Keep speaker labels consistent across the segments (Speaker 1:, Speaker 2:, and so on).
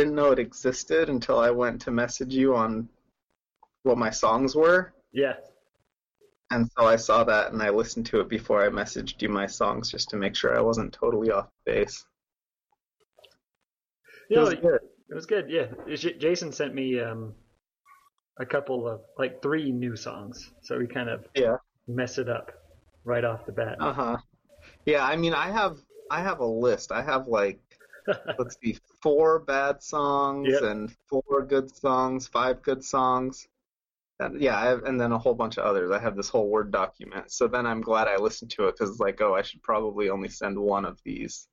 Speaker 1: didn't know it existed until I went to message you on what my songs were.
Speaker 2: Yeah.
Speaker 1: And so I saw that and I listened to it before I messaged you my songs just to make sure I wasn't totally off base.
Speaker 2: You
Speaker 1: It was good.
Speaker 2: It was good, yeah. Jason sent me um, a couple of, like, three new songs. So we kind of
Speaker 1: Yeah.
Speaker 2: mess it up right off the bat.
Speaker 1: Uh huh. Yeah, I mean, I have I have a list. I have like let's see, four bad songs
Speaker 2: Yep.
Speaker 1: and four good songs, five good songs. And yeah, I have, and then a whole bunch of others. I have this whole Word document. So then I'm glad I listened to it because it's like, oh, I should probably only send one of these.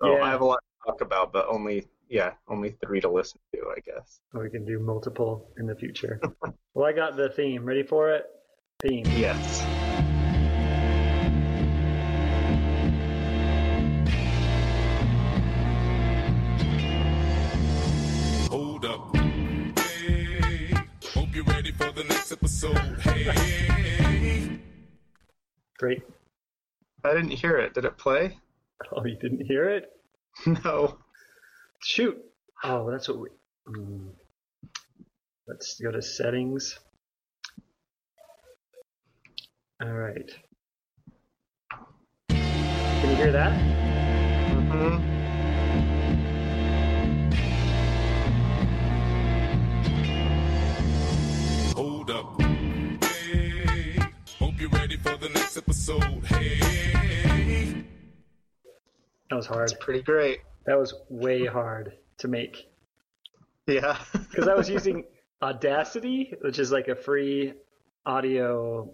Speaker 1: So
Speaker 2: Yeah.
Speaker 1: I have a lot to talk about, but only yeah, only three to listen to, I guess.
Speaker 2: Or we can do multiple in the future. well, I got the theme. Ready for it? Theme.
Speaker 1: Yes.
Speaker 2: Great.
Speaker 1: I didn't hear it. Did it play?
Speaker 2: Oh, you didn't hear it?
Speaker 1: No.
Speaker 2: Shoot. Oh, that's what we. Mm. Let's go to settings. All right. Can you hear that?
Speaker 1: hmm
Speaker 2: was hard.
Speaker 1: Pretty great.
Speaker 2: That was way hard to make
Speaker 1: Yeah.
Speaker 2: because I was using Audacity, which is like a free audio.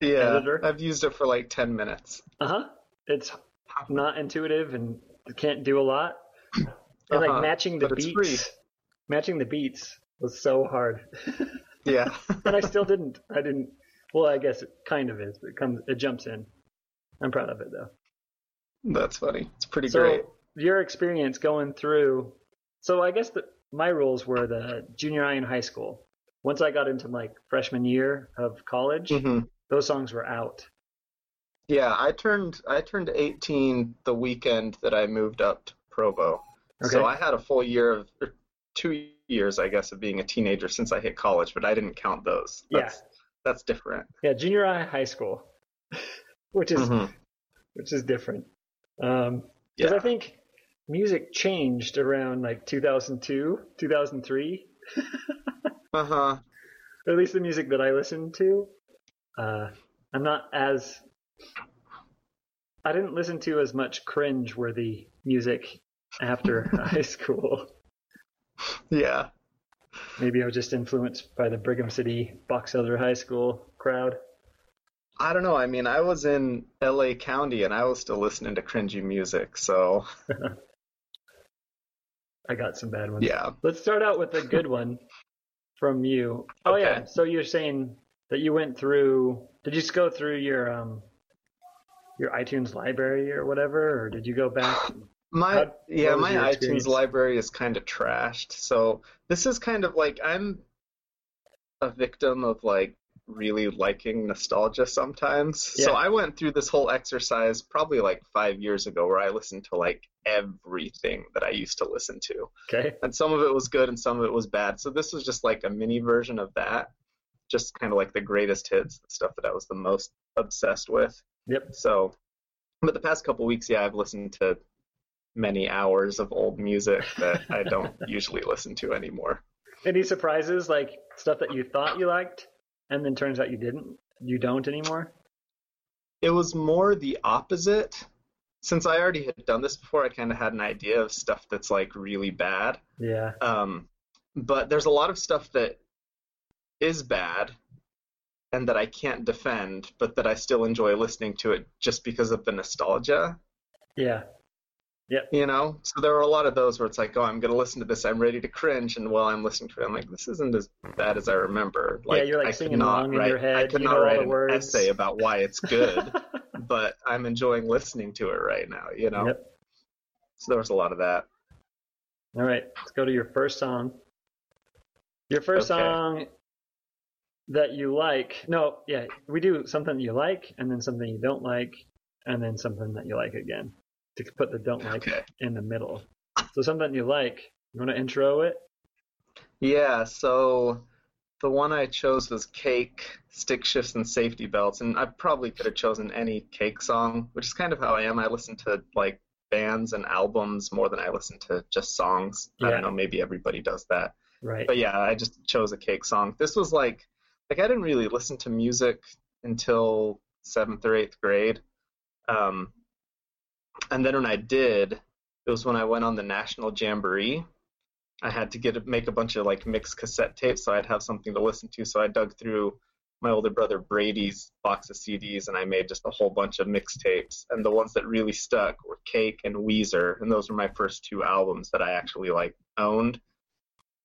Speaker 1: yeah.
Speaker 2: editor.
Speaker 1: I've used it for like 10 minutes.
Speaker 2: Uh huh. It's not intuitive and can't do a lot. And like
Speaker 1: Uh-huh,
Speaker 2: matching the beats, matching the beats was so hard.
Speaker 1: Yeah.
Speaker 2: and I still didn't. I didn't. Well, I guess it kind of is, but it comes, it jumps in. I'm proud of it though.
Speaker 1: That's funny. It's pretty
Speaker 2: So
Speaker 1: great.
Speaker 2: your experience going through. So I guess that my rules were the junior high and high school. Once I got into like freshman year of college,
Speaker 1: hmm
Speaker 2: those songs were out.
Speaker 1: Yeah, I turned I turned 18 the weekend that I moved up to Provo.
Speaker 2: Okay.
Speaker 1: So I had a full year of or two years, I guess, of being a teenager since I hit college, but I didn't count those.
Speaker 2: Yeah.
Speaker 1: That's, that's different.
Speaker 2: Yeah, junior high, high school, which is
Speaker 1: Mhm.
Speaker 2: which is different. Um, because
Speaker 1: Yeah.
Speaker 2: I think music changed around like 2002, 2003.
Speaker 1: Uh huh.
Speaker 2: At least the music that I listened to. Uh, I'm not as. I didn't listen to as much cringe-worthy music after high school.
Speaker 1: Yeah.
Speaker 2: Maybe I was just influenced by the Brigham City Box Elder High School crowd.
Speaker 1: I don't know. I mean, I was in LA County and I was still listening to cringy music. So,
Speaker 2: I got some bad ones.
Speaker 1: yeah.
Speaker 2: Let's start out with a good one from you. Oh yeah, so you're saying that you went through. Did you just go through your um your iTunes library or whatever, or did you go back?
Speaker 1: My
Speaker 2: How-
Speaker 1: yeah, my iTunes
Speaker 2: experience?
Speaker 1: library is kind of trashed. So this is kind of like I'm a victim of like really liking nostalgia sometimes. So I went through this whole exercise probably like 5 years ago where I listened to like everything that I used to listen to.
Speaker 2: Okay.
Speaker 1: And some of it was good and some of it was bad. So this was just like a mini version of that. Just kind of like the greatest hits, the stuff that I was the most obsessed with.
Speaker 2: Yep.
Speaker 1: So, but the past couple weeks, yeah, I've listened to many hours of old music that I don't usually listen to anymore.
Speaker 2: Any surprises, like stuff that you thought you liked, and then turns out you didn't? You don't anymore.
Speaker 1: It was more the opposite. Since I already had done this before, I kind of had an idea of stuff that's like really bad.
Speaker 2: Yeah.
Speaker 1: Um, but there's a lot of stuff that is bad and that I can't defend, but that I still enjoy listening to it just because of the nostalgia.
Speaker 2: Yeah.
Speaker 1: You know, so there were a lot of those where it's like, oh, I'm gonna listen to this, I'm ready to cringe, and while I'm listening to it, I'm like, this isn't as bad as I remember. Like,
Speaker 2: you're, like,
Speaker 1: I
Speaker 2: singing
Speaker 1: not
Speaker 2: along in
Speaker 1: write,
Speaker 2: your head,
Speaker 1: I could
Speaker 2: you
Speaker 1: not write an
Speaker 2: words.
Speaker 1: essay about why it's good, but I'm enjoying listening to it right now. You know,
Speaker 2: Yep.
Speaker 1: so there was a lot of that.
Speaker 2: All right. Let's go to your first song. Your first
Speaker 1: Okay.
Speaker 2: song that you like. No, yeah, we do something that you like, and then something you don't like, and then something that you like again. To put the don't like
Speaker 1: Okay.
Speaker 2: in the middle. So something you like, You want to intro it?
Speaker 1: Yeah, so the one I chose was Cake, Stick Shifts, and Safety Belts, and I probably could have chosen any Cake song, which is kind of how I am. I listen to like bands and albums more than I listen to just songs. I don't know, maybe everybody does that.
Speaker 2: Right.
Speaker 1: But yeah, I just chose a Cake song. This was like, like I didn't really listen to music until seventh or eighth grade. Um, and then when I did, it was when I went on the National Jamboree. I had to get make a bunch of like mixed cassette tapes, so I'd have something to listen to. So I dug through my older brother Brady's box of CDs, and I made just a whole bunch of mixtapes. And the ones that really stuck were Cake and Weezer, and those were my first two albums that I actually like owned.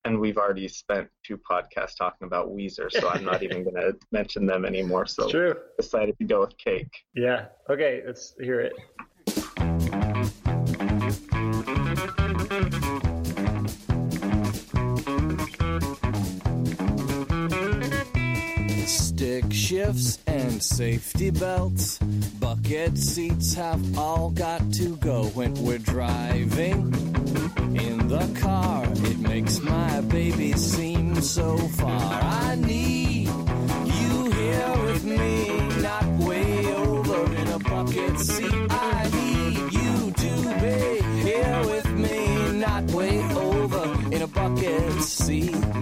Speaker 1: And we've already spent two podcasts talking about Weezer, so I'm not even going to mention them anymore. So
Speaker 2: True.
Speaker 1: decided to go with Cake.
Speaker 2: Yeah. Okay, let's hear it.
Speaker 3: Shifts and safety belts. Bucket seats have all got to go when we're driving. In the car, it makes my baby seem so far. I need you here with me, not way over in a bucket seat. I need you to be here with me, not way over in a bucket seat.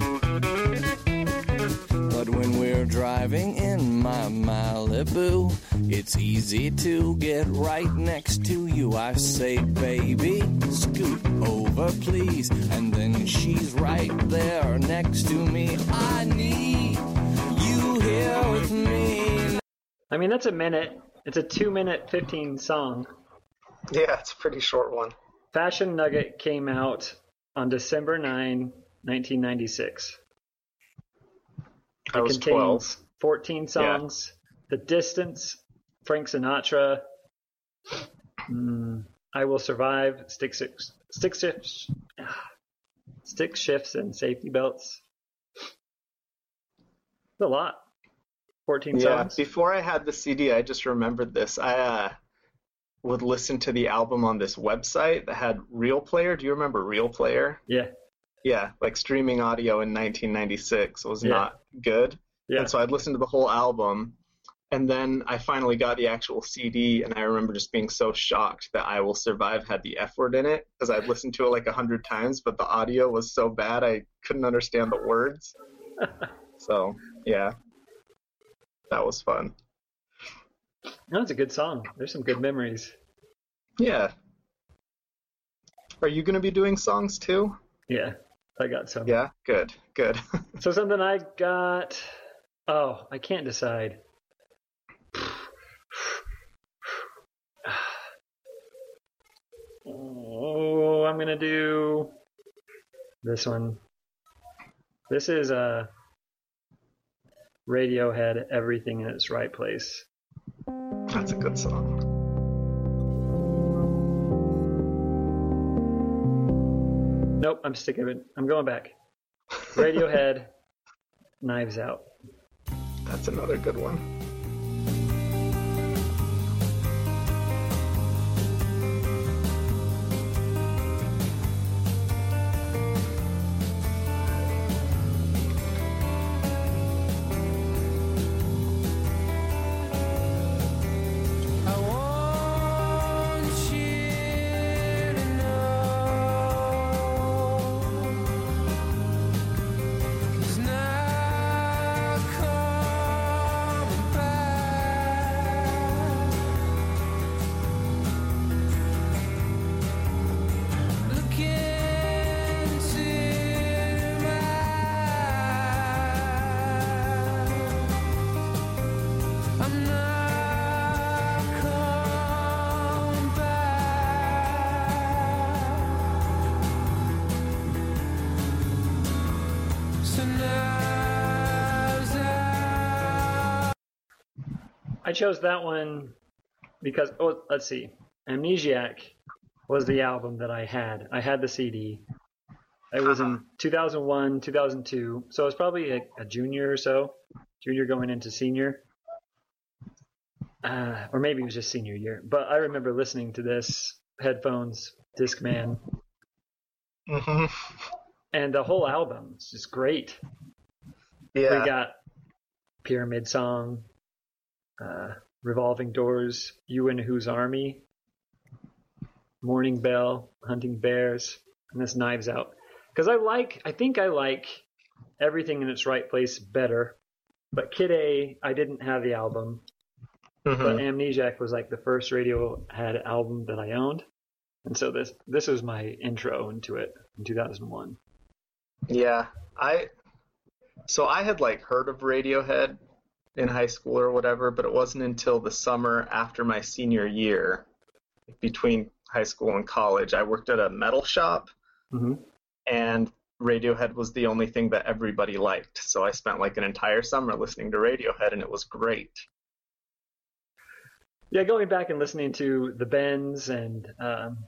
Speaker 3: But when we're driving in my Malibu, it's easy to get right next to you. I say, baby, scoot over, please. And then she's right there next to me. I need you here with me.
Speaker 2: I mean, that's a minute. It's a two minute 15 song.
Speaker 1: Yeah, it's a pretty short one.
Speaker 2: Fashion Nugget came out on December 9, 1996.
Speaker 1: I
Speaker 2: it
Speaker 1: was
Speaker 2: contains
Speaker 1: 12.
Speaker 2: 14 songs. The Distance, Frank Sinatra, mm, I Will Survive, Stick Shifts, Stick Shifts, ah, Stick Shifts, and Safety Belts. It's a lot. 14
Speaker 1: Yeah,
Speaker 2: songs.
Speaker 1: before I had the CD, I just remembered this. I uh, would listen to the album on this website that had Real Player. Do you remember Real Player?
Speaker 2: Yeah,
Speaker 1: Yeah, like streaming audio in 1996 was
Speaker 2: Yeah.
Speaker 1: not good.
Speaker 2: yeah.
Speaker 1: And so I'd listen to the whole album. And then I finally got the actual CD, and I remember just being so shocked that I Will Survive had the F word in it because I'd listened to it like a hundred times, but the audio was so bad I couldn't understand the words. so, yeah, that was fun.
Speaker 2: No, it's a good song. There's some good memories.
Speaker 1: Yeah. Are you going to be doing songs too?
Speaker 2: Yeah, I got some.
Speaker 1: Yeah, good, good.
Speaker 2: So something I got. Oh, I can't decide. Oh, I'm gonna do this one. This is uh, Radiohead. Everything in its right place.
Speaker 1: That's a good song.
Speaker 2: Nope, I'm sticking with. It. I'm going back. Radiohead. Knives Out.
Speaker 1: That's another good one.
Speaker 3: I
Speaker 2: chose that one because oh, let's see, Amnesiac was the album that I had. I had the CD. It was in 2001, 2002, so I was probably a, a junior or so, junior going into senior, uh, or maybe it was just senior year. But I remember listening to this headphones, Discman,
Speaker 1: hmm
Speaker 2: and the whole album is just great.
Speaker 1: Yeah.
Speaker 2: We got Pyramid Song, uh, Revolving Doors, You and Whose Army, Morning Bell, Hunting Bears, and this Knives Out. Because I like, I think I like everything in its right place better. But Kid A, I didn't have the album,
Speaker 1: Mhm.
Speaker 2: but Amnesiac was like the first Radiohead album that I owned, and so this this was my intro into it in 2001.
Speaker 1: Yeah, I so I had like heard of Radiohead in high school or whatever, but it wasn't until the summer after my senior year, between high school and college, I worked at a metal shop,
Speaker 2: hmm
Speaker 1: and Radiohead was the only thing that everybody liked. So I spent like an entire summer listening to Radiohead, and it was great.
Speaker 2: Yeah, going back and listening to the Bends and um,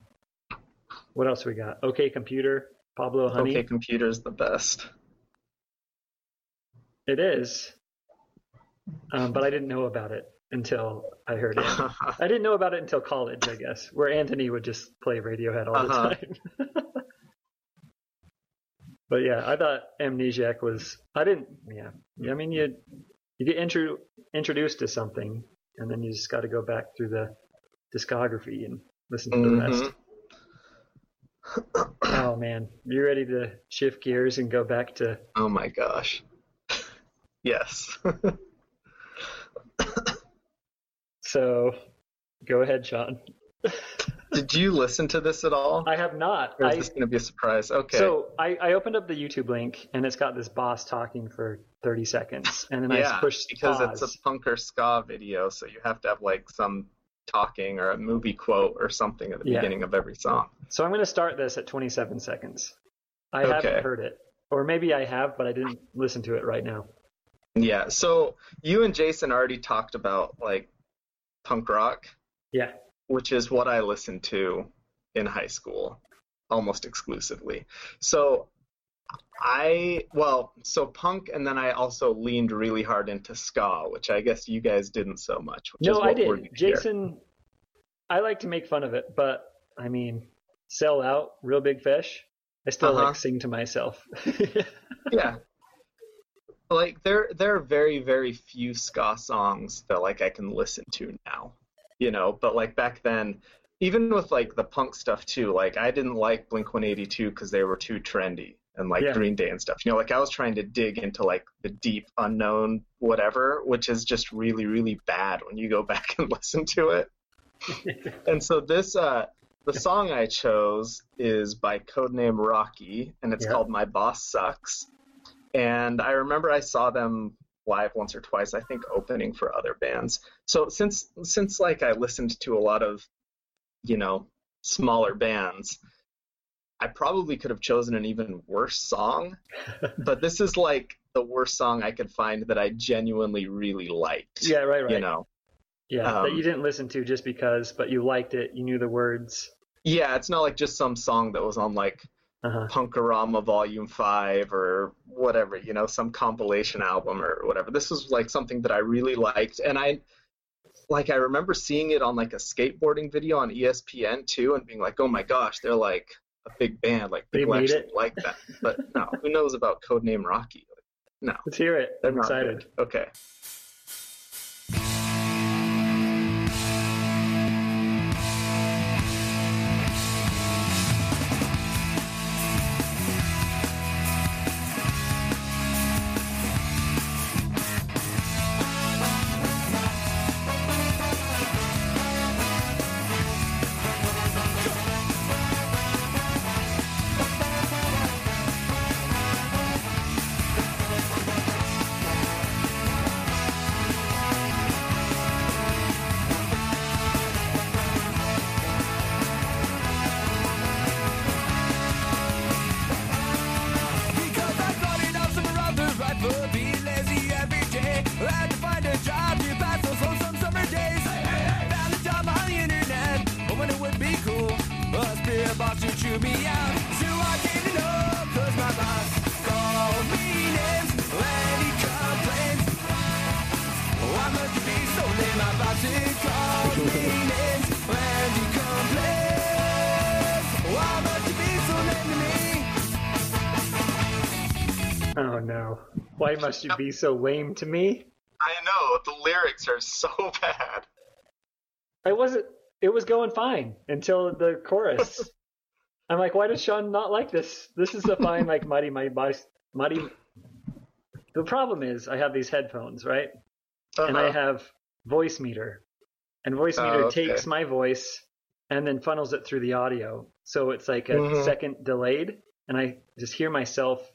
Speaker 2: what else we got? OK Computer, Pablo Honey.
Speaker 1: OK Computer's the best.
Speaker 2: It is, um, but I didn't know about it until I heard it. I didn't know about it until college, I guess, where Anthony would just play Radiohead all the
Speaker 1: Uh-huh.
Speaker 2: time. but yeah, I thought Amnesiac was. I didn't. Yeah, I mean, you you get intro, introduced to something, and then you just got to go back through the discography and listen to the rest. Oh man, you ready to shift gears and go back to?
Speaker 1: Oh my gosh. yes.
Speaker 2: So, go ahead, Sean.
Speaker 1: Did you listen to this at all?
Speaker 2: I have not.
Speaker 1: Or is
Speaker 2: I,
Speaker 1: this going to be a surprise? Okay.
Speaker 2: So I, I opened up the YouTube link and it's got this boss talking for 30 seconds, and then I
Speaker 1: yeah,
Speaker 2: pushed
Speaker 1: because
Speaker 2: pause.
Speaker 1: it's a punk or ska video, so you have to have like some talking or a movie quote or something at the
Speaker 2: Yeah.
Speaker 1: beginning of every song.
Speaker 2: So I'm going to start this at 27 seconds. I
Speaker 1: Okay.
Speaker 2: haven't heard it, or maybe I have, but I didn't listen to it right now.
Speaker 1: Yeah. So you and Jason already talked about like punk rock,
Speaker 2: Yeah,
Speaker 1: which is what I listened to in high school almost exclusively. So I well, so punk and then I also leaned really hard into ska, which I guess you guys didn't so much. Which
Speaker 2: no, I did. Jason, I like to make fun of it, but I mean, sell out, real big fish. I still
Speaker 1: Uh-huh.
Speaker 2: like sing to myself.
Speaker 1: yeah like there there are very very few ska songs that like i can listen to now you know but like back then even with like the punk stuff too like i didn't like blink 182 because they were too trendy and like
Speaker 2: Yeah.
Speaker 1: green day and stuff you know like i was trying to dig into like the deep unknown whatever which is just really really bad when you go back and listen to it and so this uh the song i chose is by codename rocky and it's
Speaker 2: Yeah.
Speaker 1: called my boss sucks and I remember I saw them live once or twice. I think opening for other bands. So since since like I listened to a lot of, you know, smaller bands, I probably could have chosen an even worse song. but this is like the worst song I could find that I genuinely really liked.
Speaker 2: yeah, right, right.
Speaker 1: You know.
Speaker 2: yeah, that
Speaker 1: um,
Speaker 2: you didn't listen to just because, but you liked it. You knew the words.
Speaker 1: Yeah, it's not like just some song that was on like
Speaker 2: Uh-huh.
Speaker 1: Punk-O-Rama Volume 5 or whatever, you know, some compilation album or whatever. This was like something that I really liked. And I, like, I remember seeing it on like a skateboarding video on ESPN too and being like, oh my gosh, they're like a big band. Like,
Speaker 2: They
Speaker 1: people actually
Speaker 2: it.
Speaker 1: like that. But no, who knows about Codename Rocky? No,
Speaker 2: Let's hear it.
Speaker 1: they're
Speaker 2: I'm excited.
Speaker 1: good. Okay.
Speaker 2: No. Why must you be so lame to me?
Speaker 1: I know the lyrics are so bad.
Speaker 2: I wasn't. It was going fine until the chorus. I'm like, why does Sean not like this? This is a fine, like, mighty, mighty, mighty. mighty. The problem is, I have these headphones, right? And I
Speaker 1: Uh-huh.
Speaker 2: have Voicemeeter, and voice
Speaker 1: Oh,
Speaker 2: meter
Speaker 1: okay.
Speaker 2: takes my voice and then funnels it through the audio, so it's like a
Speaker 1: Mhm.
Speaker 2: second delayed, and I just hear myself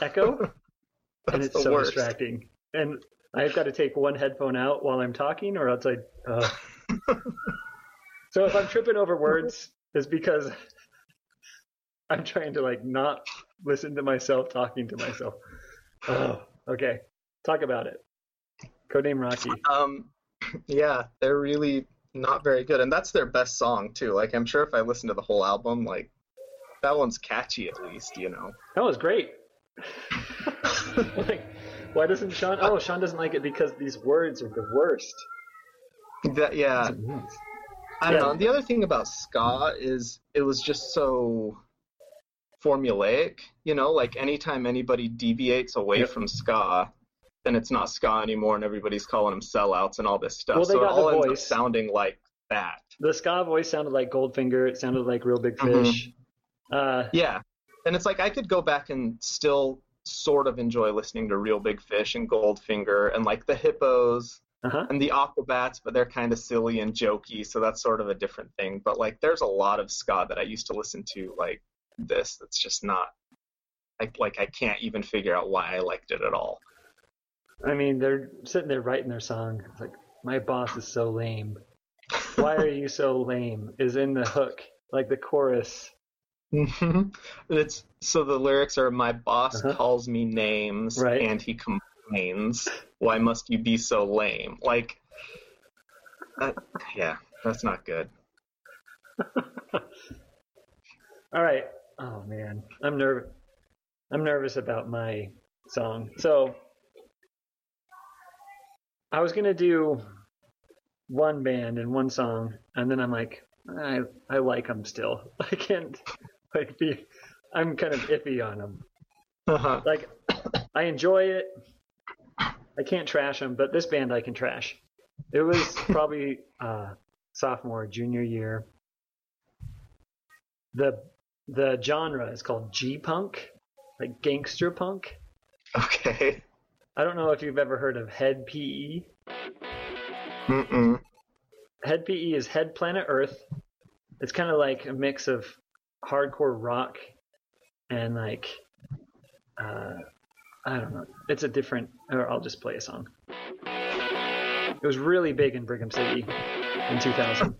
Speaker 2: echo, and it's
Speaker 1: the
Speaker 2: so
Speaker 1: worst.
Speaker 2: distracting. And I've got to take one headphone out while I'm talking, or else I. Uh. so if I'm tripping over words, it's because I'm trying to like not listen to myself talking to myself. Oh, okay. Talk about it. Codename Rocky.
Speaker 1: Um, yeah, they're really not very good, and that's their best song too. Like, I'm sure if I listen to the whole album, like, that one's catchy at least, you know.
Speaker 2: That was great. like, why doesn't Sean? Oh, Sean doesn't like it because these words are the worst.
Speaker 1: That, yeah,
Speaker 2: That's what it means.
Speaker 1: I don't
Speaker 2: Yeah.
Speaker 1: know. The other thing about ska is it was just so formulaic, you know. Like, anytime anybody deviates away
Speaker 2: Yep.
Speaker 1: from ska, then it's not ska anymore, and everybody's calling them sellouts and all this stuff.
Speaker 2: Well, they
Speaker 1: so
Speaker 2: got
Speaker 1: it all
Speaker 2: the
Speaker 1: ends up
Speaker 2: voice.
Speaker 1: sounding like that.
Speaker 2: The ska voice sounded like Goldfinger. It sounded like Real Big
Speaker 1: Mhm.
Speaker 2: Fish. Uh,
Speaker 1: Yeah. And it's like I could go back and still sort of enjoy listening to Real Big Fish and Goldfinger and like the Hippos
Speaker 2: uh-huh.
Speaker 1: and the Aquabats, but they're kind of silly and jokey, so that's sort of a different thing. But like there's a lot of ska that I used to listen to like this that's just not like like I can't even figure out why I liked it at all.
Speaker 2: I mean, they're sitting there writing their song. It's like, my boss is so lame. Why are you so lame? Is in the hook, like the chorus.
Speaker 1: Mhm. it's so the lyrics are my boss
Speaker 2: Uh-huh.
Speaker 1: calls me names
Speaker 2: Right.
Speaker 1: and he complains why must you be so lame like that, yeah that's not good
Speaker 2: All right. Oh man, I'm nervous. I'm nervous about my song. So I was gonna do one band and one song, and then I'm like, I I like them still. I can't like be. I'm kind of iffy on them.
Speaker 1: uh-huh.
Speaker 2: Like I enjoy it. I can't trash them, but this band I can trash. It was probably uh, sophomore, junior year. The the genre is called G punk, like gangster punk.
Speaker 1: okay
Speaker 2: I don't know if you've ever heard of Hed PE.
Speaker 1: Mm-mm.
Speaker 2: Hed PE is Hed Planet Earth. It's kind of like a mix of hardcore rock and like uh, I don't know. It's a different. Or I'll just play a song. It was really big in Brigham City in 2000.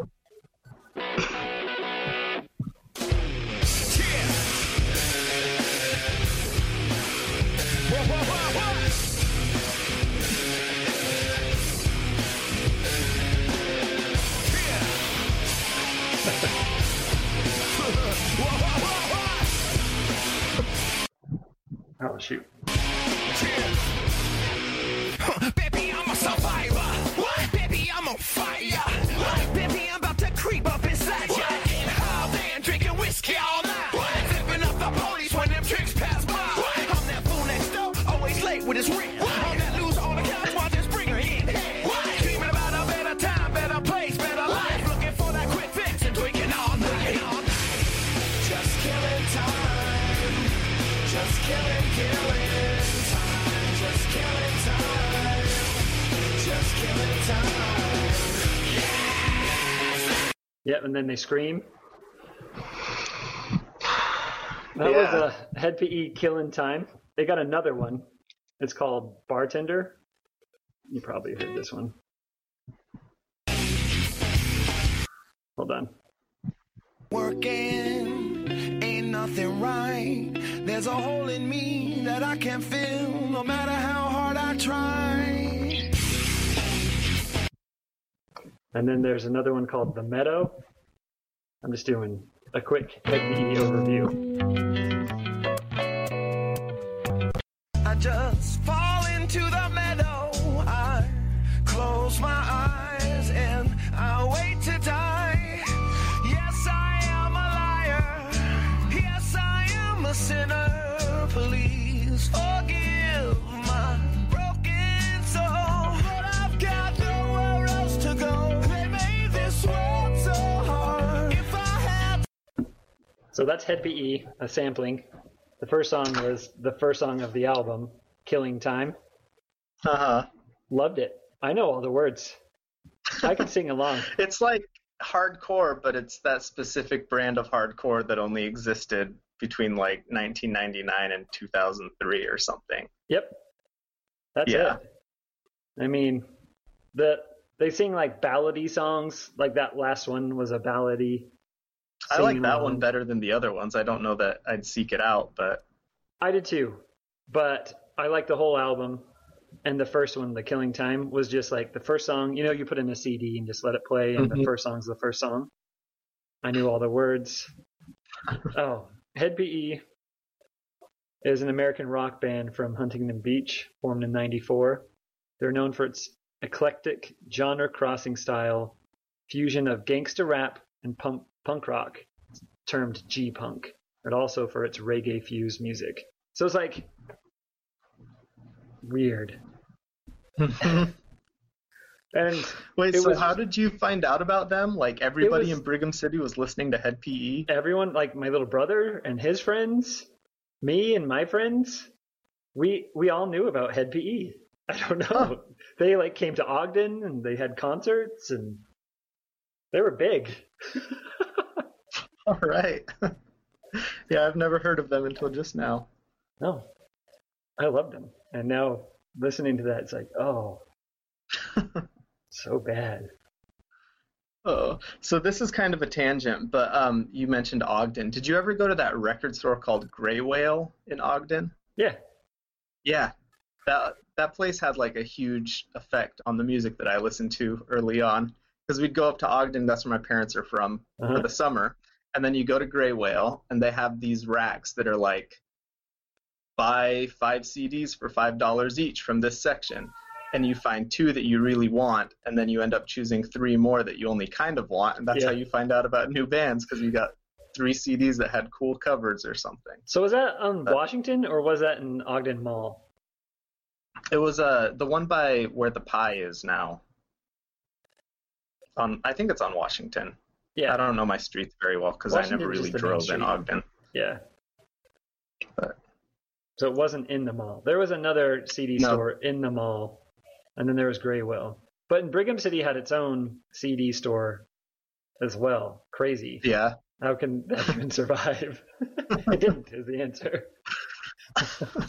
Speaker 2: Then they scream. That
Speaker 1: Yeah.
Speaker 2: was a Hed PE killing time. They got another one. It's called Bartender. You probably heard this one. Hold on.
Speaker 4: Working ain't nothing right. There's a hole in me that I can't fill, no matter how hard I try.
Speaker 2: And then there's another one called The Meadow. I'm just doing a quick PE overview.
Speaker 4: I just fall into the meadow. I close my eyes and I wait to die. Yes, I am a liar. Yes, I am a sinner.
Speaker 2: So that's Hed PE, a sampling. The first song was the first song of the album, Killing Time.
Speaker 1: Uh huh.
Speaker 2: Loved it. I know all the words. I can sing along.
Speaker 1: It's like hardcore, but it's that specific brand of hardcore that only existed between like 1999 and 2003 or something.
Speaker 2: Yep. That's
Speaker 1: Yeah.
Speaker 2: it. I mean, the they sing like ballady songs. Like that last one was a ballady.
Speaker 1: I like that one better than the other ones. I don't know that I'd seek it out, but
Speaker 2: I did too, but I like the whole album. And the first one, "The Killing Time," was just like the first song. You know, you put in a CD and just let it play, and the
Speaker 1: Mhm.
Speaker 2: first song's the first song. I knew all the words. oh, Hed PE is an American rock band from Huntington Beach, formed in '94. They're known for its eclectic genre-crossing style, fusion of gangsta rap and punk punk rock, termed G-punk, but also for its reggae-fused music. So it's like weird. And
Speaker 1: wait. So
Speaker 2: was-
Speaker 1: how did you find out about them? Like everybody
Speaker 2: was-
Speaker 1: in Brigham City was listening to Hed? PE.
Speaker 2: everyone, like my little brother and his friends, me and my friends, we we all knew about Hed PE. I don't know.
Speaker 1: Huh.
Speaker 2: They like came to Ogden and they had concerts and they were big.
Speaker 1: All right. yeah, I've never heard of them until just now.
Speaker 2: No, I loved them. And now listening to that, it's like, oh, so bad.
Speaker 1: Oh, so this is kind of a tangent, but um, you mentioned Ogden. Did you ever go to that record store called Gray Whale in Ogden?
Speaker 2: Yeah,
Speaker 1: Yeah, that that place had like a huge effect on the music that I listened to early on. Because we'd go up to Ogden, that's where my parents are from,
Speaker 2: Uh-huh.
Speaker 1: for the summer, and then you go to Gray Whale, and they have these racks that are like buy five CDs for five dollars each from this section, and you find two that you really want, and then you end up choosing three more that you only kind of want, and that's
Speaker 2: Yeah.
Speaker 1: how you find out about new bands because you got three CDs that had cool covers or something.
Speaker 2: So was that on
Speaker 1: Uh,
Speaker 2: Washington or was that in Ogden Mall?
Speaker 1: It was uh the one by where the pie is now. On I think it's on Washington. I don't know my streets very well because I never really drove in. Ogden.
Speaker 2: yeah.
Speaker 1: But-
Speaker 2: So it wasn't in the mall. There was another CD
Speaker 1: No.
Speaker 2: store in the mall, and then there was Gray Whale. But in Brigham City had its own CD store as well. Crazy.
Speaker 1: Yeah.
Speaker 2: How can that even survive? it didn't. Is the answer.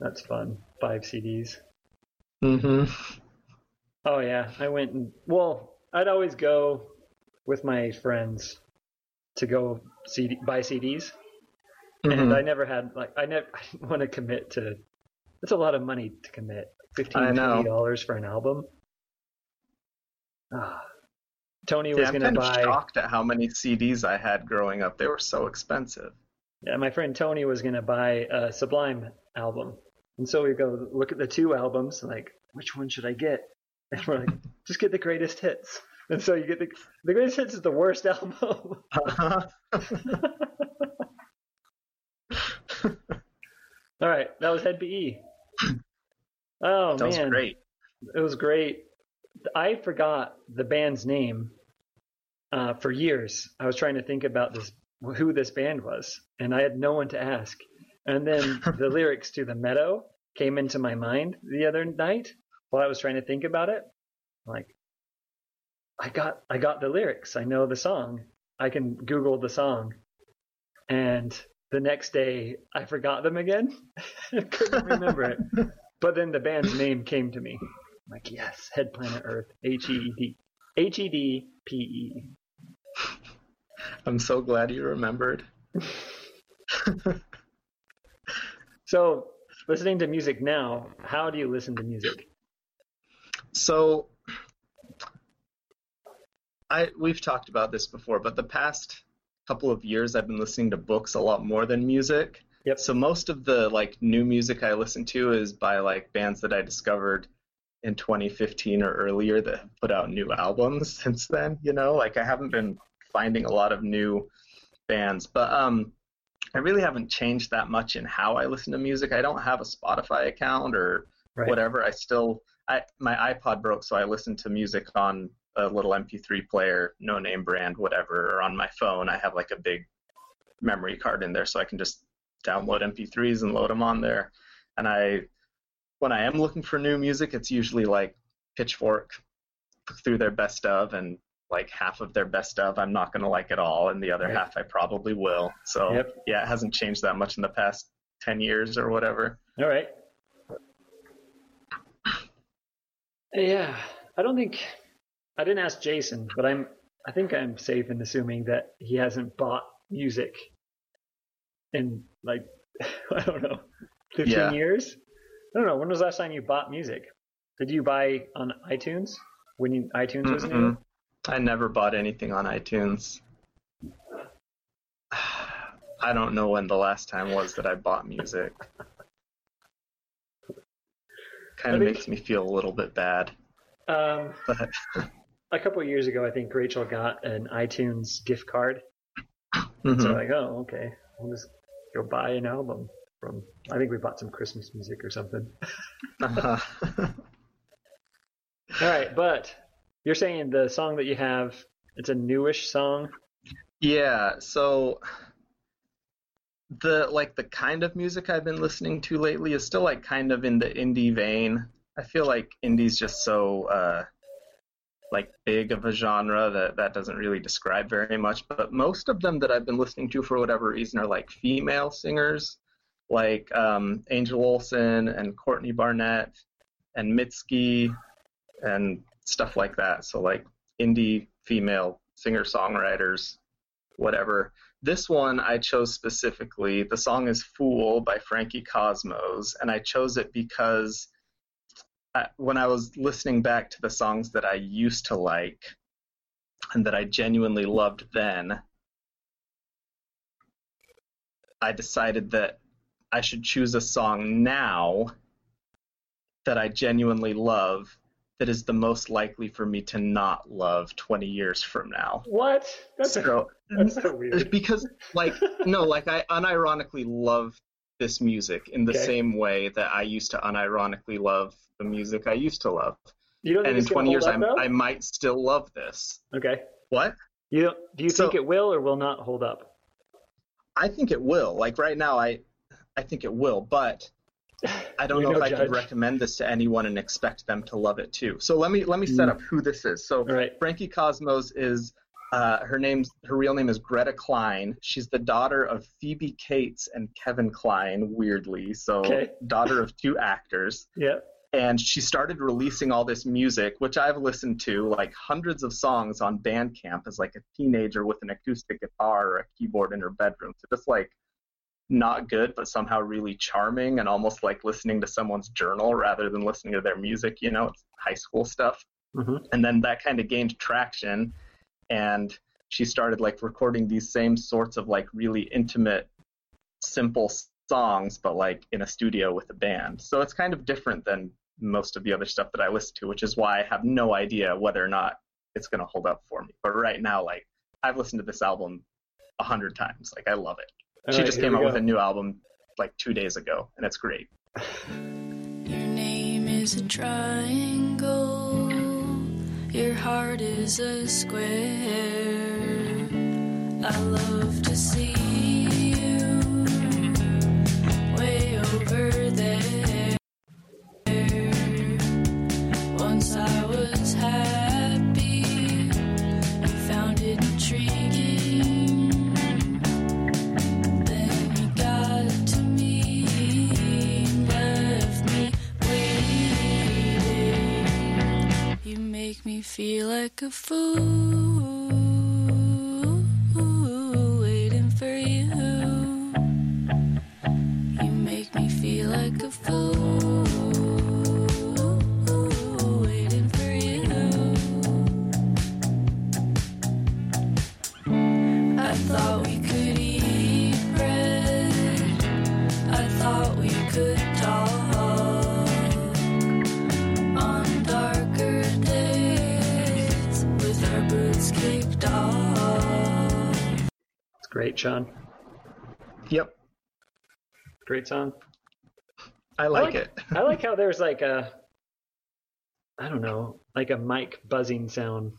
Speaker 2: That's fun. Five CDs.
Speaker 1: Mm-hmm.
Speaker 2: Oh yeah, I went and well, I'd always go with my friends to go CD, buy CDs, and
Speaker 1: Mm-hmm.
Speaker 2: I never had like I never I didn't want to commit to. It's a lot of money to commit. Fifteen
Speaker 1: I know.
Speaker 2: twenty dollars for an album. Ah. Tony was
Speaker 1: Yeah, I'm
Speaker 2: gonna
Speaker 1: kind of
Speaker 2: buy.
Speaker 1: shocked at how many CDs I had growing up. They were so expensive.
Speaker 2: Yeah, my friend Tony was gonna buy a Sublime album, and so we go look at the two albums. Like, which one should I get? And we're like, just get the greatest hits. And so you get the the greatest hits is the worst album. All right, that was Hed PE. Oh
Speaker 1: that was
Speaker 2: man,
Speaker 1: great.
Speaker 2: it was great. I forgot the band's name uh, for years. I was trying to think about this, who this band was, and I had no one to ask. And then the lyrics to "The Meadow" came into my mind the other night while I was trying to think about it. Like, I got, I got the lyrics. I know the song. I can Google the song, and the next day I forgot them again. Couldn't remember it. But then the band's name came to me. I'm like, yes, Hed Planet Earth, H E E D, H E D P E.
Speaker 1: I'm so glad you remembered.
Speaker 2: So, listening to music now, how do you listen to music?
Speaker 1: So I we've talked about this before, but the past couple of years I've been listening to books a lot more than music.
Speaker 2: Yep.
Speaker 1: So most of the like new music I listen to is by like bands that I discovered in 2015 or earlier that have put out new albums since then, you know? Like I haven't been finding a lot of new bands, but um I really haven't changed that much in how I listen to music. I don't have a Spotify account or
Speaker 2: Right.
Speaker 1: whatever. I still I my iPod broke, so I listen to music on a little MP3 player, no name brand, whatever, or on my phone, I have like a big memory card in there, so I can just download MP3s and load them on there. And I, when I am looking for new music, it's usually like Pitchfork through their best of, and like half of their best of I'm not gonna like at all, and the other
Speaker 2: Right.
Speaker 1: half I probably will. So
Speaker 2: Yep.
Speaker 1: yeah, it hasn't changed that much in the past ten years or whatever.
Speaker 2: All right. Yeah, I don't think I didn't ask Jason, but I'm I think I'm safe in assuming that he hasn't bought music in like I don't know, 15
Speaker 1: Yeah.
Speaker 2: years. I don't know. When was the last time you bought music? Did you buy on iTunes when you, iTunes was new?
Speaker 1: Mm-mm. I never bought anything on iTunes. I don't know when the last time was that I bought music. Kind of
Speaker 2: I think-
Speaker 1: makes me feel a little bit bad,
Speaker 2: Um,
Speaker 1: but
Speaker 2: a couple years ago, I think Rachel got an iTunes gift card. So
Speaker 1: Mhm.
Speaker 2: like, oh, okay, I'll just go buy an album from. I think we bought some Christmas music or something.
Speaker 1: Uh-huh.
Speaker 2: All right, but you're saying the song that you have, it's a newish song.
Speaker 1: Yeah, so the like the kind of music I've been listening to lately is still like kind of in the indie vein. I feel like indie's just so uh like big of a genre that that doesn't really describe very much, but most of them that I've been listening to for whatever reason are like female singers, like um Angel Olsen and Courtney Barnett and Mitski and stuff like that. So like indie female singer-songwriters whatever. This one I chose specifically. The song is Fool by Frankie Cosmos, and I chose it because I, when I was listening back to the songs that I used to like and that I genuinely loved then, I decided that I should choose a song now that I genuinely love that is the most likely for me to not love 20 years from now.
Speaker 2: What? That's
Speaker 1: So,
Speaker 2: that's so weird.
Speaker 1: because like no like i unironically love this music in the
Speaker 2: Okay.
Speaker 1: same way that i used to unironically love the music i used to love
Speaker 2: You don't
Speaker 1: and in 20 years
Speaker 2: up,
Speaker 1: i might still love this?
Speaker 2: Okay.
Speaker 1: what
Speaker 2: You don't, do you
Speaker 1: So-
Speaker 2: think it will or will not hold up?
Speaker 1: i think it will like right now i i think it will but i don't know
Speaker 2: no
Speaker 1: if i could recommend this to anyone and expect them to love it too so let me let me set
Speaker 2: Mm.
Speaker 1: up who this is so
Speaker 2: right.
Speaker 1: Frankie Cosmos is uh, her name's her real name is Greta Kline. She's the daughter of Phoebe Cates and Kevin Kline. Weirdly, so
Speaker 2: Okay.
Speaker 1: daughter of two actors.
Speaker 2: Yeah.
Speaker 1: And she started releasing all this music, which I've listened to like hundreds of songs on Bandcamp as like a teenager with an acoustic guitar or a keyboard in her bedroom. So just like not good, but somehow really charming and almost like listening to someone's journal rather than listening to their music. You know, it's high school stuff
Speaker 2: Mhm.
Speaker 1: and then that kind of gained traction and she started like recording these same sorts of like really intimate simple songs but like in a studio with a band so it's kind of different than most of the other stuff that i listen to which is why i have no idea whether or not it's going to hold up for me but right now like i've listened to this album a hundred times like i love it
Speaker 2: All
Speaker 1: she
Speaker 2: right,
Speaker 1: just came out
Speaker 2: go.
Speaker 1: with a new album like two days ago and it's great
Speaker 5: Your name is a triangle. Your heart is a square. I love to see you way over there. Make me feel like a fool waiting for you. You make me feel like a fool
Speaker 2: great, Sean.
Speaker 1: yep
Speaker 2: Great song.
Speaker 1: i like, it
Speaker 2: I like how there's like a, I don't know, like a mic buzzing sound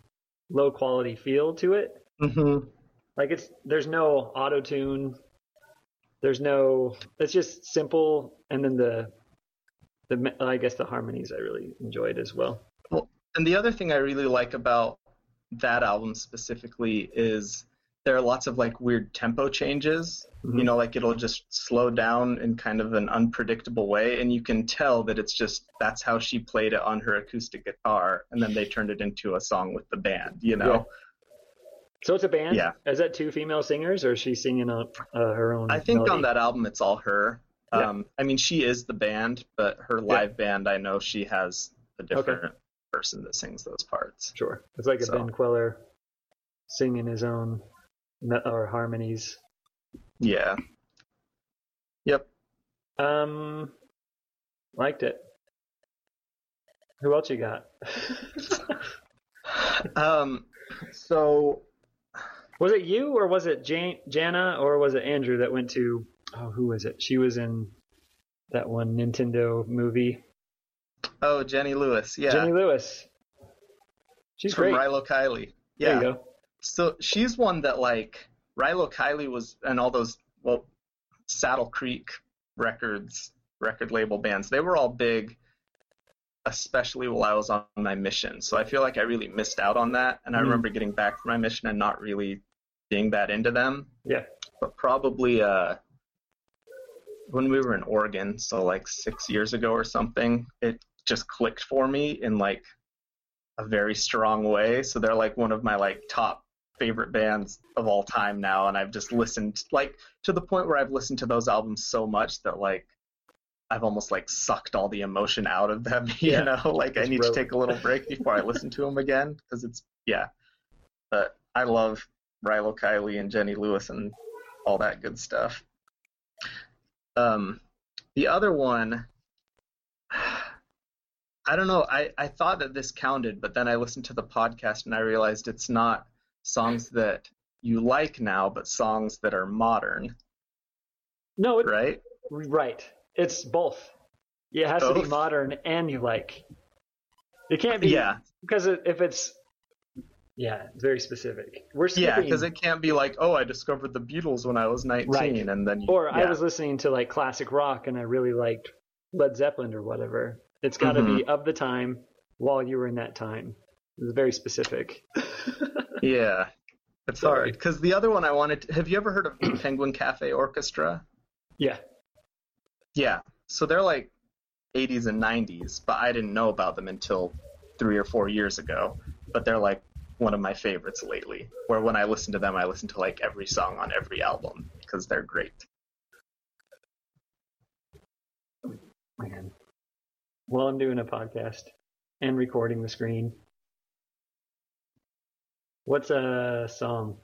Speaker 2: low quality feel to it.
Speaker 1: Mm-hmm.
Speaker 2: Like it's there's no auto tune. There's no. It's just simple, and then the the I guess the harmonies I really enjoyed as well.
Speaker 1: And the other thing I really like about that album specifically is there are lots of like weird tempo changes.
Speaker 2: Mhm.
Speaker 1: You know, like it'll just slow down in kind of an unpredictable way, and you can tell that it's just that's how she played it on her acoustic guitar, and then they turned it into a song with the band. You know,
Speaker 2: Yeah. So it's a band.
Speaker 1: Yeah.
Speaker 2: Is that two female singers, or is she singing on uh, her own?
Speaker 1: I think on that album it's all her.
Speaker 2: Yeah.
Speaker 1: Um, I mean, she is the band, but her live band, I know she has a different person that sings those parts.
Speaker 2: Sure. It's like a
Speaker 1: So-
Speaker 2: Ben Kweller singing his own or harmonies.
Speaker 1: Yeah. Yep.
Speaker 2: Um, liked it. Who else you got?
Speaker 1: Um, so
Speaker 2: was it you or was it Jan- Jana or was it Andrew that went to? Oh, who was it? She was in that one Nintendo movie.
Speaker 1: Oh, Jenny Lewis. Yeah.
Speaker 2: Jenny Lewis. She's
Speaker 1: from
Speaker 2: great.
Speaker 1: Rilo Kiley.
Speaker 2: There
Speaker 1: Yeah.
Speaker 2: you go.
Speaker 1: So she's one that like Rilo Kiley was and all those well Saddle Creek records record label bands. They were all big especially while I was on my mission. So I feel like I really missed out on that and I
Speaker 2: Mhm.
Speaker 1: remember getting back from my mission and not really being that into them.
Speaker 2: Yeah.
Speaker 1: But probably uh when we were in Oregon, so like 6 years ago or something, it just clicked for me in like a very strong way. So they're like one of my like top favorite bands of all time now and I've just listened like to the point where I've listened to those albums so much that like I've almost like sucked all the emotion out of them, you
Speaker 2: Yeah.
Speaker 1: know? Like I need to take a little break before I listen to them again because it's yeah. But I love Rilo Kiley and Jenny Lewis and all that good stuff. Um the other one I don't know. I, I thought that this counted, but then I listened to the podcast and I realized it's not songs that you like now, but songs that are modern,
Speaker 2: No, it,
Speaker 1: right?
Speaker 2: right. It's both. Yeah, it has to be modern and you like. It can't be
Speaker 1: Yeah,
Speaker 2: because it, if it's yeah, it's very specific. We're skipping,
Speaker 1: yeah, because it can't be like, oh, I discovered the Beatles when I was 19,
Speaker 2: Right.
Speaker 1: and then you,
Speaker 2: or I was listening to like classic rock and I really liked Led Zeppelin or whatever. It's got to
Speaker 1: Mm-hmm.
Speaker 2: be of the time while you were in that time. It's very specific.
Speaker 1: yeah, it's
Speaker 2: Sorry.
Speaker 1: hard because the other one I wanted. To, have you ever heard of Penguin Cafe Orchestra?
Speaker 2: Yeah,
Speaker 1: Yeah, so they're like 80s and 90s, but I didn't know about them until three or four years ago. But they're like one of my favorites lately. Where when I listen to them, I listen to like every song on every album because they're great.
Speaker 2: man. While I'm doing a podcast and recording the screen, what's a song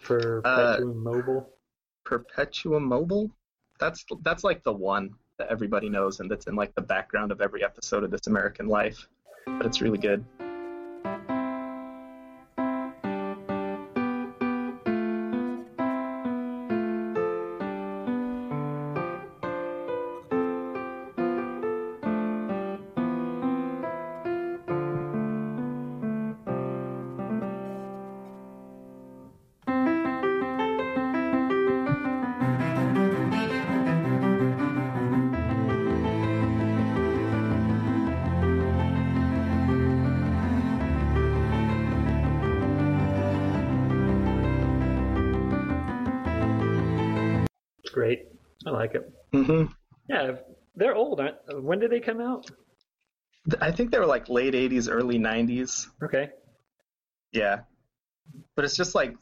Speaker 2: for
Speaker 1: Uh,
Speaker 2: Perpetuum Mobile?
Speaker 1: Perpetuum Mobile. That's that's like the one that everybody knows and that's in like the background of every episode of This American Life. But it's really good.
Speaker 2: Like it.
Speaker 1: hmm
Speaker 2: Yeah, they're old, aren't? When did they come out?
Speaker 1: I think they were like late 80s, early 90s.
Speaker 2: Okay.
Speaker 1: Yeah. But it's just like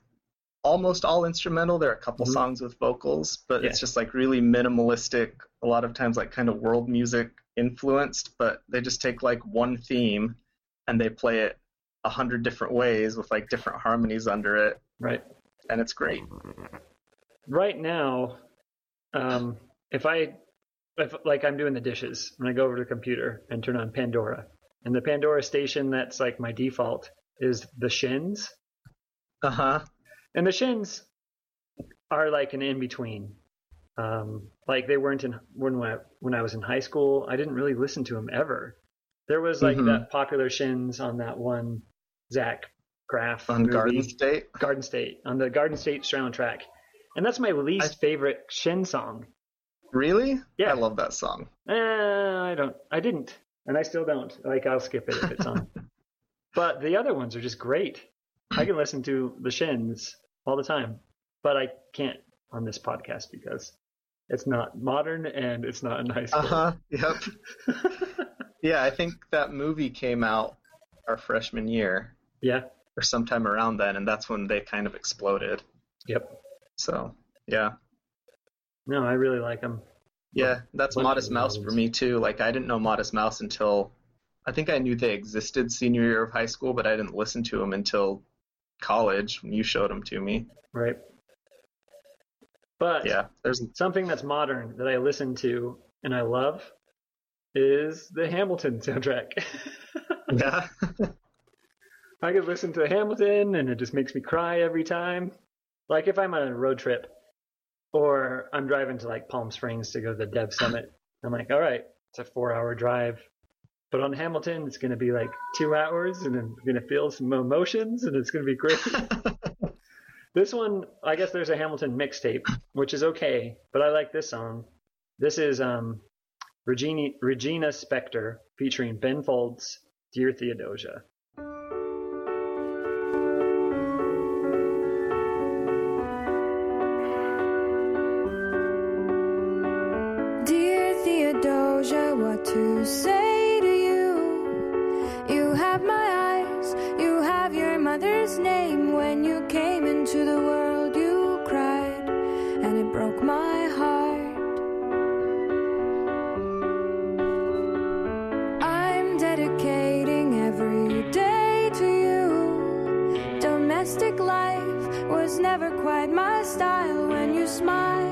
Speaker 1: almost all instrumental. There are a couple
Speaker 2: Mhm.
Speaker 1: songs with vocals, but
Speaker 2: Yeah.
Speaker 1: it's just like really minimalistic, a lot of times like kind of world music influenced, but they just take like one theme and they play it a hundred different ways with like different harmonies under it,
Speaker 2: Right.
Speaker 1: and it's great.
Speaker 2: right now, um, if I, if like I'm doing the dishes, when I go over to the computer and turn on Pandora, and the Pandora station that's like my default is the Shins,
Speaker 1: Uh-huh.
Speaker 2: and the Shins are like an in between. Um, like they weren't in when I, when I was in high school. I didn't really listen to them ever, There was like
Speaker 1: Mhm.
Speaker 2: that popular shins on that one Zach Braff
Speaker 1: On
Speaker 2: movie,
Speaker 1: Garden State.
Speaker 2: Garden State on the Garden State soundtrack, and that's my least favorite Shin song.
Speaker 1: Really?
Speaker 2: Yeah.
Speaker 1: I love that song.
Speaker 2: Eh, I don't. I didn't, and I still don't. Like I'll skip it if it's on. but the other ones are just great. I can listen to the Shins all the time, but I can't on this podcast because it's not modern and it's not in high school.
Speaker 1: Uh huh. Yep. yeah, I think that movie came out our freshman year
Speaker 2: Yeah.
Speaker 1: or sometime around then, and that's when they kind of exploded.
Speaker 2: Yep.
Speaker 1: So yeah,
Speaker 2: No, I really like them.
Speaker 1: yeah, that's Modest Mouse for me too. Like I didn't know Modest Mouse until I think I knew they existed senior year of high school, but I didn't listen to them until college when you showed them to me.
Speaker 2: Right. But
Speaker 1: Yeah, there's
Speaker 2: something that's modern that I listen to and I love is the Hamilton soundtrack.
Speaker 1: yeah.
Speaker 2: I could listen to Hamilton and it just makes me cry every time. Like if I'm on a road trip or I'm driving to like Palm Springs to go to the Dev Summit, I'm like, all right, it's a four hour drive. But on Hamilton, it's going to be like two hours and I'm going to feel some emotions and it's going to be great. this one, I guess there's a Hamilton mixtape, which is okay, but I like this song. This is um, Regina, Regina Spektor featuring Ben Folds, Dear Theodosia.
Speaker 6: What to say to you? You have my eyes, you have your mother's name. When you came into the world, you cried, and it broke my heart. I'm dedicating every day to you. Domestic life was never quite my style when you smile.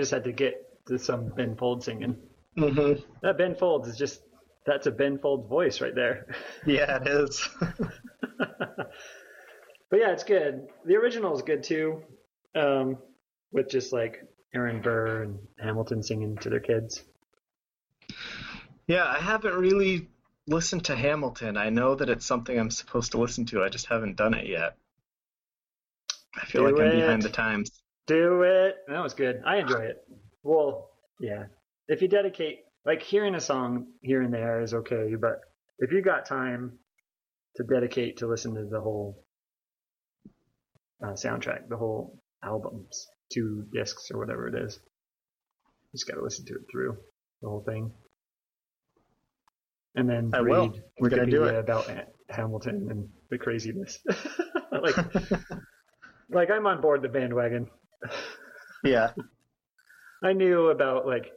Speaker 2: Just had to get to some Ben Folds singing.
Speaker 1: Mm-hmm.
Speaker 2: That Ben Folds is just that's a Ben Folds voice right there.
Speaker 1: Yeah, it is.
Speaker 2: but yeah, it's good. The original is good too, um, with just like Aaron Burr and Hamilton singing to their kids.
Speaker 1: yeah, I haven't really listened to Hamilton. I know that it's something I'm supposed to listen to. I just haven't done it yet. I feel
Speaker 2: Do
Speaker 1: like I'm behind the times.
Speaker 2: Do it. That was good. I enjoy it. Well, yeah. If you dedicate, like hearing a song here and there is okay, but if you got time to dedicate to listen to the whole uh, soundtrack, the whole albums, two discs or whatever it is, you just got to listen to it through the whole thing, and then
Speaker 1: I
Speaker 2: read
Speaker 1: will. We're gonna do it.
Speaker 2: about Hamilton and the craziness. like, like I'm on board the bandwagon.
Speaker 1: Yeah.
Speaker 2: I knew about like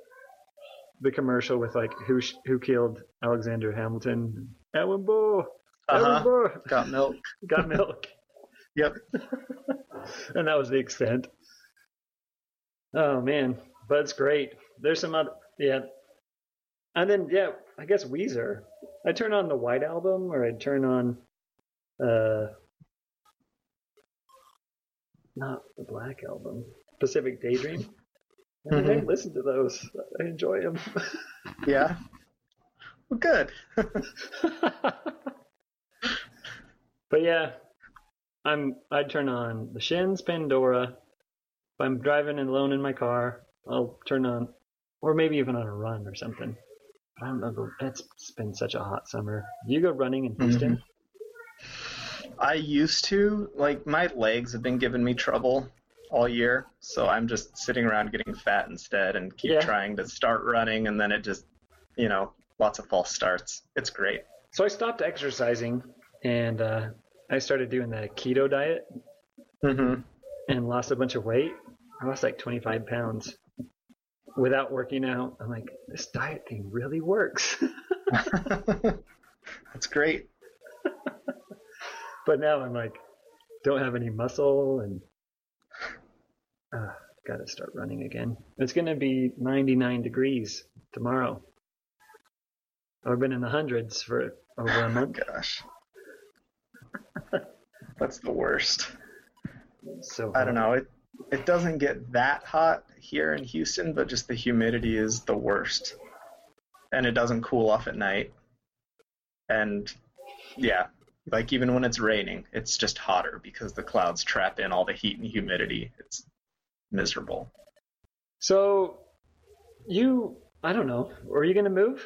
Speaker 2: the commercial with like who sh- who killed Alexander Hamilton. Ellen Bow. Ellen
Speaker 1: Uh-huh. Got milk.
Speaker 2: got milk,
Speaker 1: Yep.
Speaker 2: and that was the extent. Oh man, but it's great. There's some other yeah, and then yeah, I guess Weezer. I turn on the White Album, or I turn on uh, not the Black Album, Pacific Daydream. I mean, I
Speaker 1: mm-hmm.
Speaker 2: listen to those. I enjoy them.
Speaker 1: Yeah. Well, good.
Speaker 2: but yeah, I'm. I'd turn on the Shins, Pandora. If I'm driving alone in my car, I'll turn on, or maybe even on a run or something. I don't know. It's been such a hot summer. You go running in Houston? Mm-hmm.
Speaker 1: I used to like my legs have been giving me trouble all year, so I'm just sitting around getting fat instead and keep
Speaker 2: Yeah.
Speaker 1: trying to start running and then it just you know, lots of false starts. It's great.
Speaker 2: So I stopped exercising and uh, I started doing the keto diet
Speaker 1: Mm-hmm.
Speaker 2: and lost a bunch of weight. I lost like 25 pounds without working out. I'm like, this diet thing really works.
Speaker 1: That's great.
Speaker 2: But now I'm like, don't have any muscle and uh, got to start running again. It's to be 99 degrees tomorrow. I've been in the hundreds for over a month.
Speaker 1: Gosh. That's the worst.
Speaker 2: So
Speaker 1: I don't know. It it doesn't get that hot here in Houston, but just the humidity is the worst. And it doesn't cool off at night. And yeah, like even when it's raining, it's just hotter because the clouds trap in all the heat and humidity. It's miserable.
Speaker 2: So you, I don't know. Are you going to move?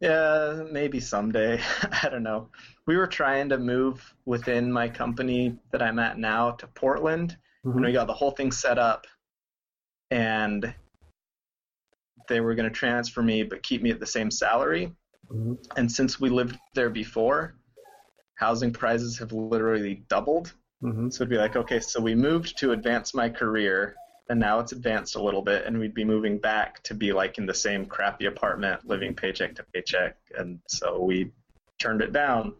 Speaker 1: Yeah, maybe someday. I don't know. We were trying to move within my company that I'm at now to Portland, and mm-hmm. we got the whole thing set up, and they were going to transfer me but keep me at the same salary.
Speaker 2: Mhm.
Speaker 1: And since we lived there before, housing prices have literally doubled.
Speaker 2: hmm
Speaker 1: So it'd be like, okay, so we moved to advance my career, and now it's advanced a little bit, and we'd be moving back to be like in the same crappy apartment, living paycheck to paycheck, and so we turned it down.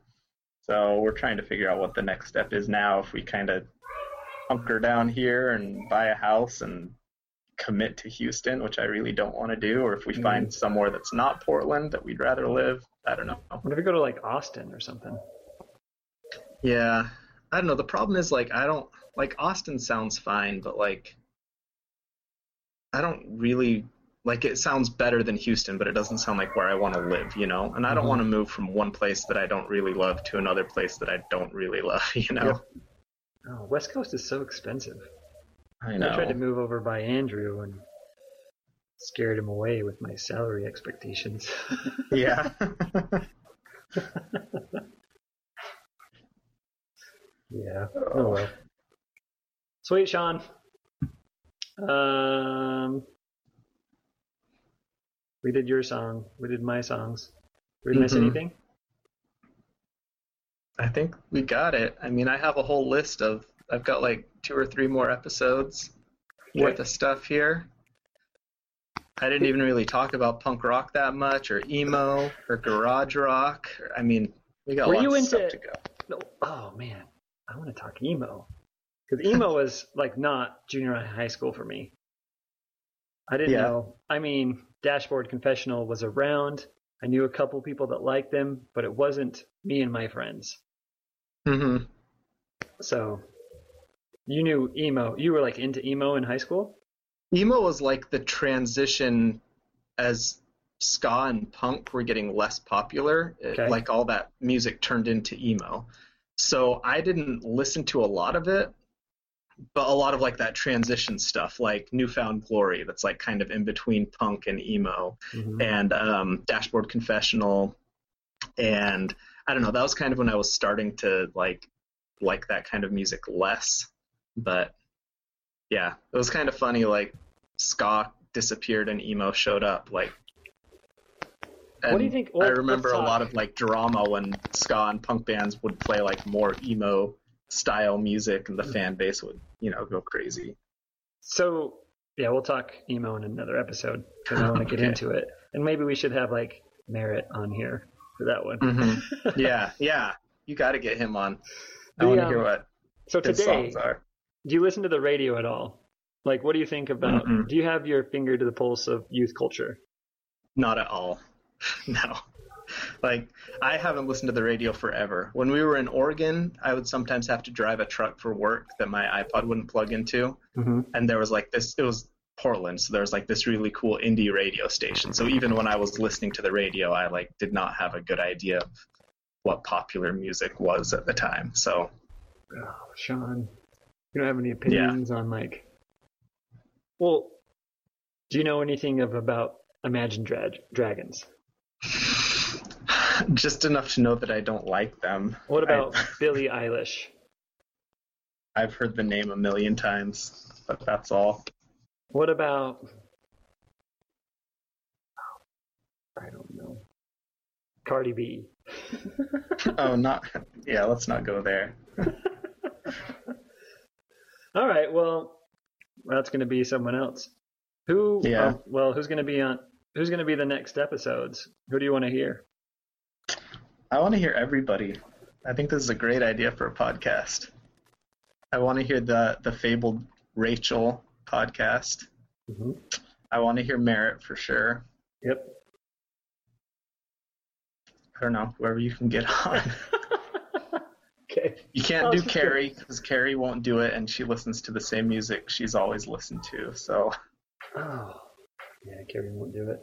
Speaker 1: So we're trying to figure out what the next step is now. If we kind of hunker down here and buy a house and commit to Houston, which I really don't want to do, or if we
Speaker 2: Mhm.
Speaker 1: find somewhere that's not Portland that we'd rather live. I don't know.
Speaker 2: What if we go to like Austin or something?
Speaker 1: Yeah, I don't know. The problem is like I don't like Austin sounds fine, but like I don't really like it sounds better than Houston, but it doesn't sound like where I want to live, you know. And I don't
Speaker 2: Mhm.
Speaker 1: want to move from one place that I don't really love to another place that I don't really love, you know.
Speaker 2: Oh, West Coast is so expensive.
Speaker 1: I
Speaker 2: I tried to move over by Andrew and scared him away with my salary expectations.
Speaker 1: yeah.
Speaker 2: yeah. Oh well. Sweet, Sean. Um, we did your song. We did my songs. Did we miss
Speaker 1: Mhm.
Speaker 2: anything?
Speaker 1: I think we got it. I mean, I have a whole list of I've got like two or three more episodes
Speaker 2: Yeah.
Speaker 1: worth of stuff here. I didn't even really talk about punk rock that much, or emo, or garage rock. I mean, we got
Speaker 2: Were
Speaker 1: lots
Speaker 2: you
Speaker 1: of
Speaker 2: into-
Speaker 1: stuff to go.
Speaker 2: No. Oh man, I want to talk emo because emo was like not junior high, high school for me. I didn't
Speaker 1: Yeah.
Speaker 2: know. I mean, Dashboard Confessional was around. I knew a couple people that liked them, but it wasn't me and my friends.
Speaker 1: Mm-hmm.
Speaker 2: So you knew emo. You were like into emo in high school.
Speaker 1: Emo was like the transition as ska and punk were getting less popular. It- like all that music turned into emo. So I didn't listen to a lot of it, but a lot of like that transition stuff, like New Found Glory, that's like kind of in between punk and emo, and um, Dashboard Confessional, and I don't know. That was kind of when I was starting to like like that kind of music less, but yeah, it was kind of funny. Like ska disappeared and emo showed up. Like,
Speaker 2: What do you think-
Speaker 1: I remember a lot of like drama when ska and punk bands would play like more emo style music, and the
Speaker 2: Mm-hmm.
Speaker 1: fan base would you know go crazy.
Speaker 2: So yeah, we'll talk emo in another episode because I want to get
Speaker 1: Okay.
Speaker 2: into it, and maybe we should have like Merritt on here for that one.
Speaker 1: Mhm. yeah, yeah, you got to get him on. I want to
Speaker 2: um,
Speaker 1: hear what
Speaker 2: So
Speaker 1: his
Speaker 2: today,
Speaker 1: songs are.
Speaker 2: Do you listen to the radio at all? Like, what do you think about?
Speaker 1: Mm-mm.
Speaker 2: Do you have your finger to the pulse of youth culture?
Speaker 1: Not at all. no. Like I haven't listened to the radio forever. When we were in Oregon, I would sometimes have to drive a truck for work that my iPod wouldn't plug into,
Speaker 2: Mm-hmm.
Speaker 1: and there was like this. It was Portland, so there was like this really cool indie radio station. So even when I was listening to the radio, I like did not have a good idea of what popular music was at the time. So
Speaker 2: Oh, Sean, you don't have any opinions on like? Well, do you know anything of about Imagine Dra- Dragons?
Speaker 1: Just enough to know that I don't like them.
Speaker 2: What about
Speaker 1: I,
Speaker 2: Billie Eilish?
Speaker 1: I've heard the name a million times, but that's all.
Speaker 2: What about I don't know. Cardi B.
Speaker 1: oh, not yeah. Let's not go there.
Speaker 2: All right, well, that's going to be someone else. Who?
Speaker 1: Yeah.
Speaker 2: um, well, who's going to be on? Who's going to be the next episodes? Who do you want to hear?
Speaker 1: I want to hear everybody. I think this is a great idea for a podcast. I want to hear the the fabled Rachel podcast.
Speaker 2: Mhm.
Speaker 1: I want to hear Merritt for sure.
Speaker 2: Yep.
Speaker 1: I don't know whoever you can get on.
Speaker 2: Okay.
Speaker 1: You can't do. Carrie because Carrie won't do it, and she listens to the same music she's always listened to. So
Speaker 2: Oh, yeah, Carrie won't do it.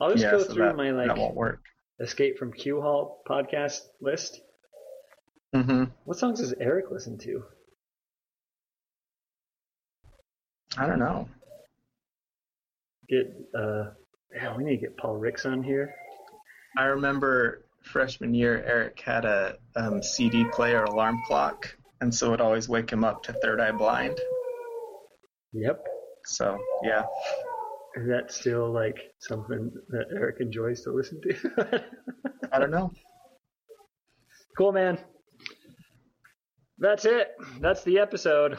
Speaker 2: I'll just
Speaker 1: yeah,
Speaker 2: go
Speaker 1: so
Speaker 2: through
Speaker 1: that,
Speaker 2: my like
Speaker 1: that won't work.
Speaker 2: Escape from Q Hall podcast list.
Speaker 1: hmm
Speaker 2: What songs does Eric listen to?
Speaker 1: I don't know.
Speaker 2: Get uh, yeah, we need to get Paul Ricks on here.
Speaker 1: I remember freshman year, Eric had a um, CD player alarm clock, and so it always wake him up to Third Eye Blind.
Speaker 2: Yep.
Speaker 1: So yeah,
Speaker 2: Is that still like something that Eric enjoys to listen to?
Speaker 1: I don't know.
Speaker 2: cool, man. That's it. That's the episode.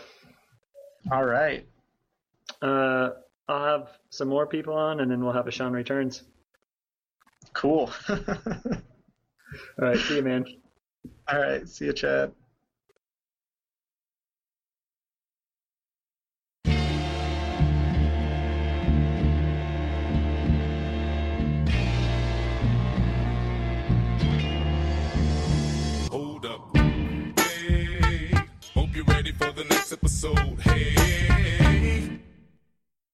Speaker 1: All right.
Speaker 2: Uh, I'll have some more people on, and then we'll have a Sean returns.
Speaker 1: Cool.
Speaker 2: All right, see you, man.
Speaker 1: All right. See you, Chad.
Speaker 7: Hold up. Hey, hope you're ready for the next episode. Hey.